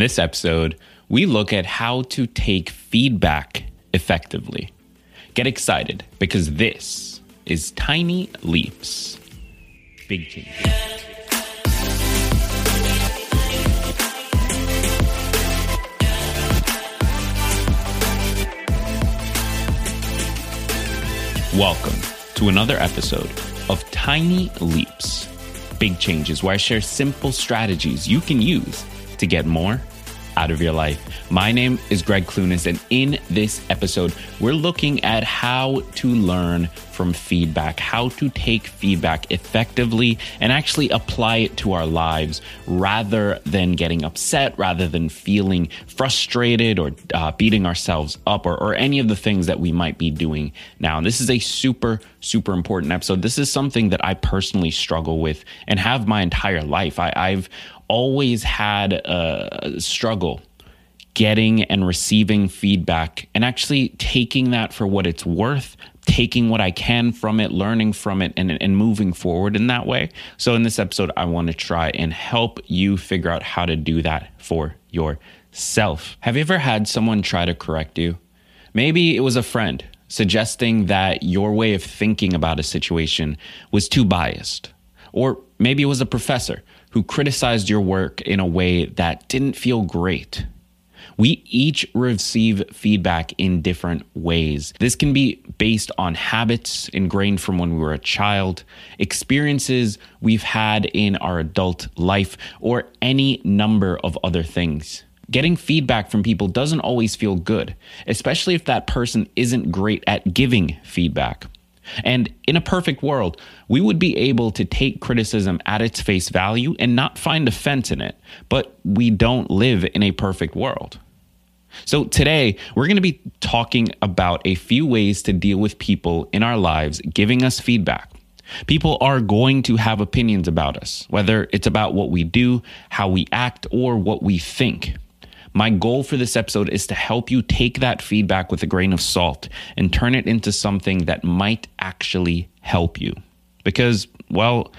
this episode, we look at how to take feedback effectively. Get excited because this is Tiny Leaps. Big changes. Welcome to another episode of Tiny Leaps, Big Changes, where I share simple strategies you can use to get more out of your life. My name is Gregg Clunis, and in this episode, we're looking at how to learn from feedback, how to take feedback effectively and actually apply it to our lives rather than getting upset, rather than feeling frustrated or uh, beating ourselves up or, or any of the things that we might be doing now. And this is a super, super important episode. This is something that I personally struggle with and have my entire life. I, I've always had a struggle getting and receiving feedback and actually taking that for what it's worth, taking what I can from it, learning from it, and, and moving forward in that way. So, in this episode, I want to try and help you figure out how to do that for yourself. Have you ever had someone try to correct you? Maybe it was a friend suggesting that your way of thinking about a situation was too biased. Or maybe it was a professor who criticized your work in a way that didn't feel great. We each receive feedback in different ways. This can be based on habits ingrained from when we were a child, experiences we've had in our adult life, or any number of other things. Getting feedback from people doesn't always feel good, especially if that person isn't great at giving feedback. And in a perfect world, we would be able to take criticism at its face value and not find offense in it. But we don't live in a perfect world. So today, we're going to be talking about a few ways to deal with people in our lives giving us feedback. People are going to have opinions about us, whether it's about what we do, how we act, or what we think. My goal for this episode is to help you take that feedback with a grain of salt and turn it into something that might actually help you. Because, well,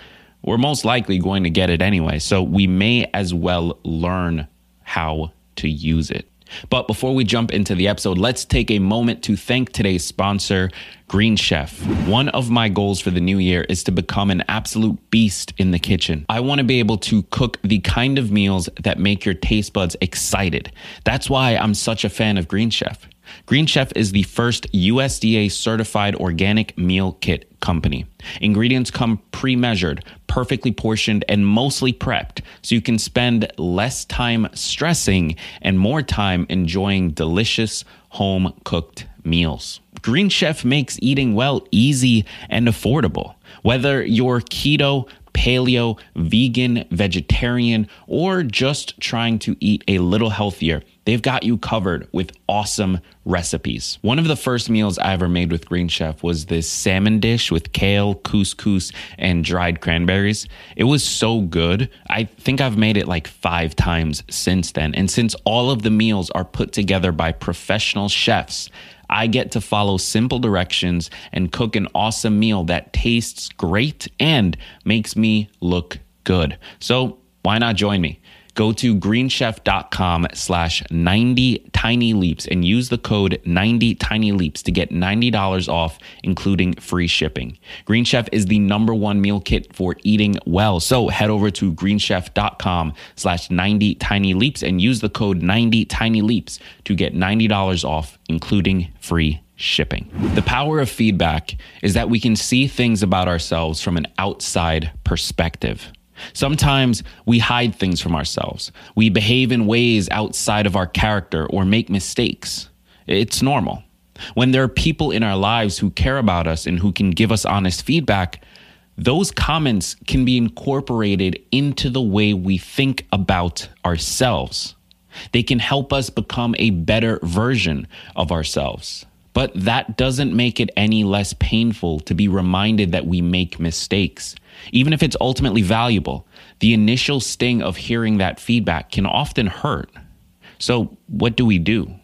we're most likely going to get it anyway, so we may as well learn how to use it. But before we jump into the episode, let's take a moment to thank today's sponsor, Green Chef. One of my goals for the new year is to become an absolute beast in the kitchen. I want to be able to cook the kind of meals that make your taste buds excited. That's why I'm such a fan of Green Chef. Green Chef is the first USDA certified organic meal kit company. Ingredients come pre measured, perfectly portioned, and mostly prepped, so you can spend less time stressing and more time enjoying delicious home cooked meals. Green Chef makes eating well easy and affordable. Whether you're keto, paleo, vegan, vegetarian, or just trying to eat a little healthier, They've got you covered with awesome recipes. One of the first meals I ever made with Green Chef was this salmon dish with kale, couscous, and dried cranberries. It was so good. I think I've made it like five times since then. And since all of the meals are put together by professional chefs, I get to follow simple directions and cook an awesome meal that tastes great and makes me look good. So why not join me? Go to greenchef.com slash 90 tiny leaps and use the code 90 tiny leaps to get $90 off, including free shipping. Green Chef is the number one meal kit for eating well. So head over to greenchef.com slash 90 tiny leaps and use the code 90 tiny leaps to get $90 off, including free shipping. The power of feedback is that we can see things about ourselves from an outside perspective. Sometimes we hide things from ourselves. We behave in ways outside of our character or make mistakes. It's normal. When there are people in our lives who care about us and who can give us honest feedback, those comments can be incorporated into the way we think about ourselves. They can help us become a better version of ourselves. But that doesn't make it any less painful to be reminded that we make mistakes. Even if it's ultimately valuable, the initial sting of hearing that feedback can often hurt. So, what do we do?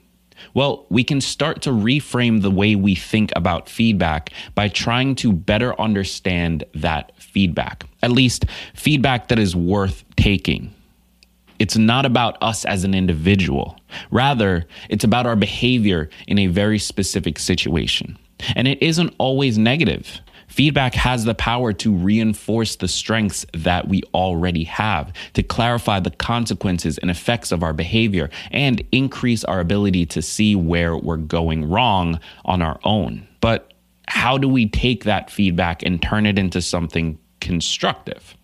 Well, we can start to reframe the way we think about feedback by trying to better understand that feedback, at least feedback that is worth taking. It's not about us as an individual. Rather, it's about our behavior in a very specific situation. And it isn't always negative. Feedback has the power to reinforce the strengths that we already have, to clarify the consequences and effects of our behavior, and increase our ability to see where we're going wrong on our own. But how do we take that feedback and turn it into something constructive?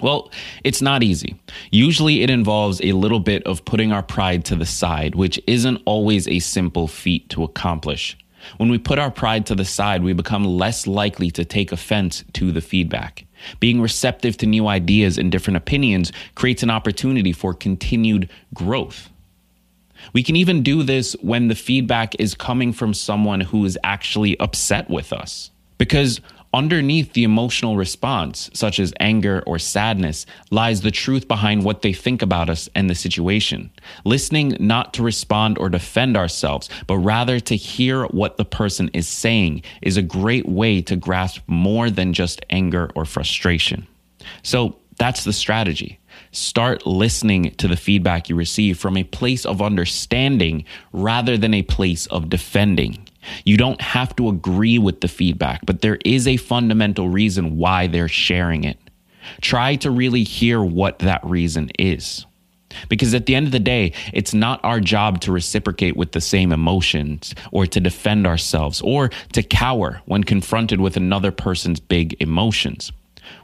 Well, it's not easy. Usually it involves a little bit of putting our pride to the side, which isn't always a simple feat to accomplish. When we put our pride to the side, we become less likely to take offense to the feedback. Being receptive to new ideas and different opinions creates an opportunity for continued growth. We can even do this when the feedback is coming from someone who is actually upset with us. Because Underneath the emotional response, such as anger or sadness, lies the truth behind what they think about us and the situation. Listening not to respond or defend ourselves, but rather to hear what the person is saying is a great way to grasp more than just anger or frustration. So that's the strategy. Start listening to the feedback you receive from a place of understanding rather than a place of defending. You don't have to agree with the feedback, but there is a fundamental reason why they're sharing it. Try to really hear what that reason is. Because at the end of the day, it's not our job to reciprocate with the same emotions or to defend ourselves or to cower when confronted with another person's big emotions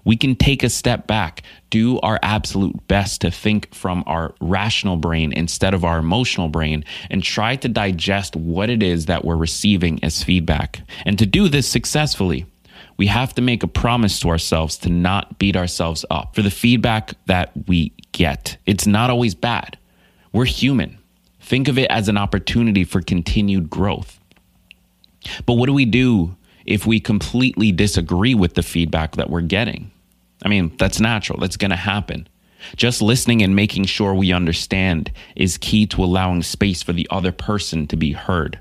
we can take a step back, do our absolute best to think from our rational brain instead of our emotional brain, and try to digest what it is that we're receiving as feedback. And to do this successfully, we have to make a promise to ourselves to not beat ourselves up for the feedback that we get. It's not always bad. We're human. Think of it as an opportunity for continued growth. But what do we do if we completely disagree with the feedback that we're getting. I mean, that's natural, that's going to happen. Just listening and making sure we understand is key to allowing space for the other person to be heard.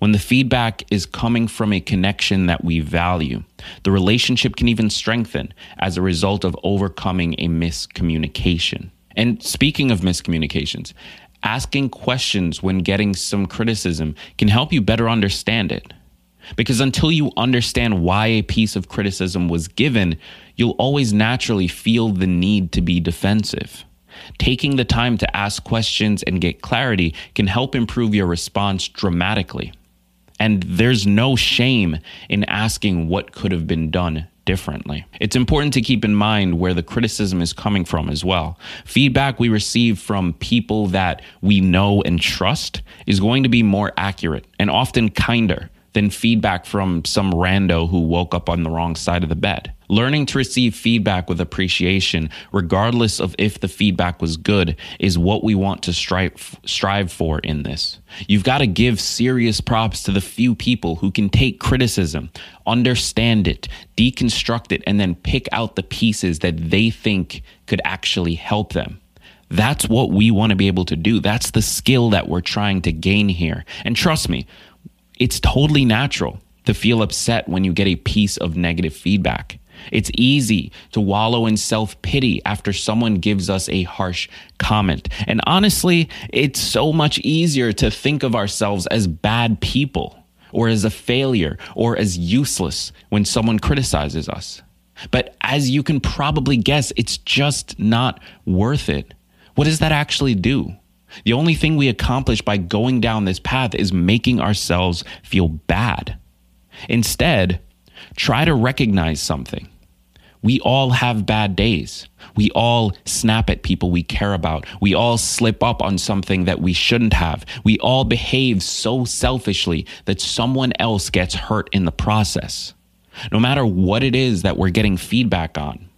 When the feedback is coming from a connection that we value, the relationship can even strengthen as a result of overcoming a miscommunication. And speaking of miscommunications, asking questions when getting some criticism can help you better understand it. Because until you understand why a piece of criticism was given, you'll always naturally feel the need to be defensive. Taking the time to ask questions and get clarity can help improve your response dramatically. And there's no shame in asking what could have been done differently. It's important to keep in mind where the criticism is coming from as well. Feedback we receive from people that we know and trust is going to be more accurate and often kinder than feedback from some rando who woke up on the wrong side of the bed. Learning to receive feedback with appreciation, regardless of if the feedback was good, is what we want to strive, strive for in this. You've got to give serious props to the few people who can take criticism, understand it, deconstruct it, and then pick out the pieces that they think could actually help them. That's what we want to be able to do. That's the skill that we're trying to gain here. And trust me, it's totally natural to feel upset when you get a piece of negative feedback. It's easy to wallow in self pity after someone gives us a harsh comment. And honestly, it's so much easier to think of ourselves as bad people or as a failure or as useless when someone criticizes us. But as you can probably guess, it's just not worth it. What does that actually do? The only thing we accomplish by going down this path is making ourselves feel bad. Instead, try to recognize something. We all have bad days. We all snap at people we care about. We all slip up on something that we shouldn't have. We all behave so selfishly that someone else gets hurt in the process. No matter what it is that we're getting feedback on,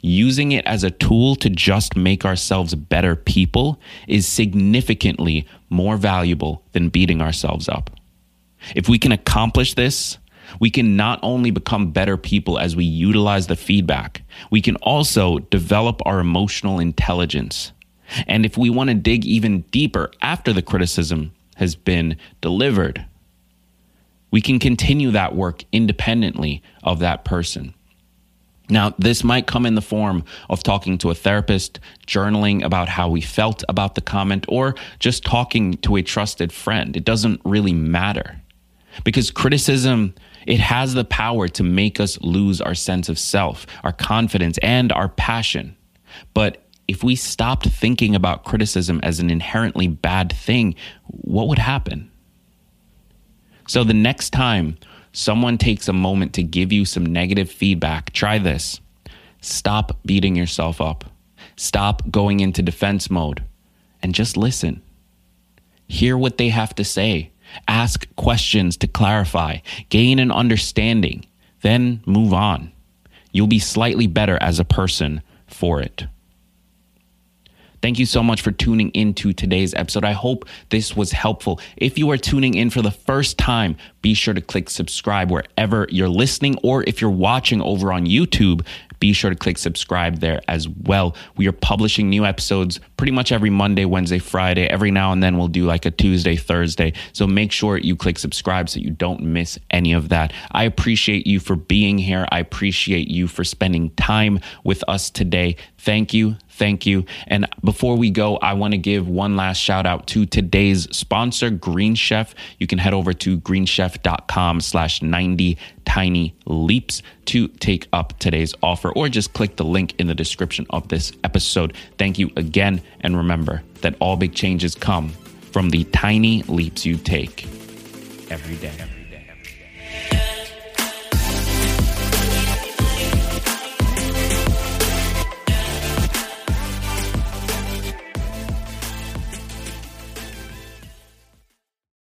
using it as a tool to just make ourselves better people is significantly more valuable than beating ourselves up. If we can accomplish this, we can not only become better people as we utilize the feedback, we can also develop our emotional intelligence. And if we want to dig even deeper after the criticism has been delivered, we can continue that work independently of that person. Now, this might come in the form of talking to a therapist, journaling about how we felt about the comment, or just talking to a trusted friend. It doesn't really matter because criticism it has the power to make us lose our sense of self, our confidence, and our passion. But if we stopped thinking about criticism as an inherently bad thing, what would happen? So the next time someone takes a moment to give you some negative feedback, try this. Stop beating yourself up. Stop going into defense mode and just listen. Hear what they have to say. Ask questions to clarify. Gain an understanding. Then move on. You'll be slightly better as a person for it. Thank you so much for tuning into today's episode. I hope this was helpful. If you are tuning in for the first time, be sure to click subscribe wherever you're listening, or if you're watching over on YouTube, be sure to click subscribe there as well. We are publishing new episodes pretty much every Monday, Wednesday, Friday. Every now and then we'll do like a Tuesday, Thursday. So make sure you click subscribe so you don't miss any of that. I appreciate you for being here. I appreciate you for spending time with us today. Thank you. Thank you. And before we go, I want to give one last shout out to today's sponsor, Green Chef. You can head over to greenchef.com slash 90 tiny leaps to take up today's offer or just click the link in the description of this episode. Thank you again. And remember that all big changes come from the tiny leaps you take every day.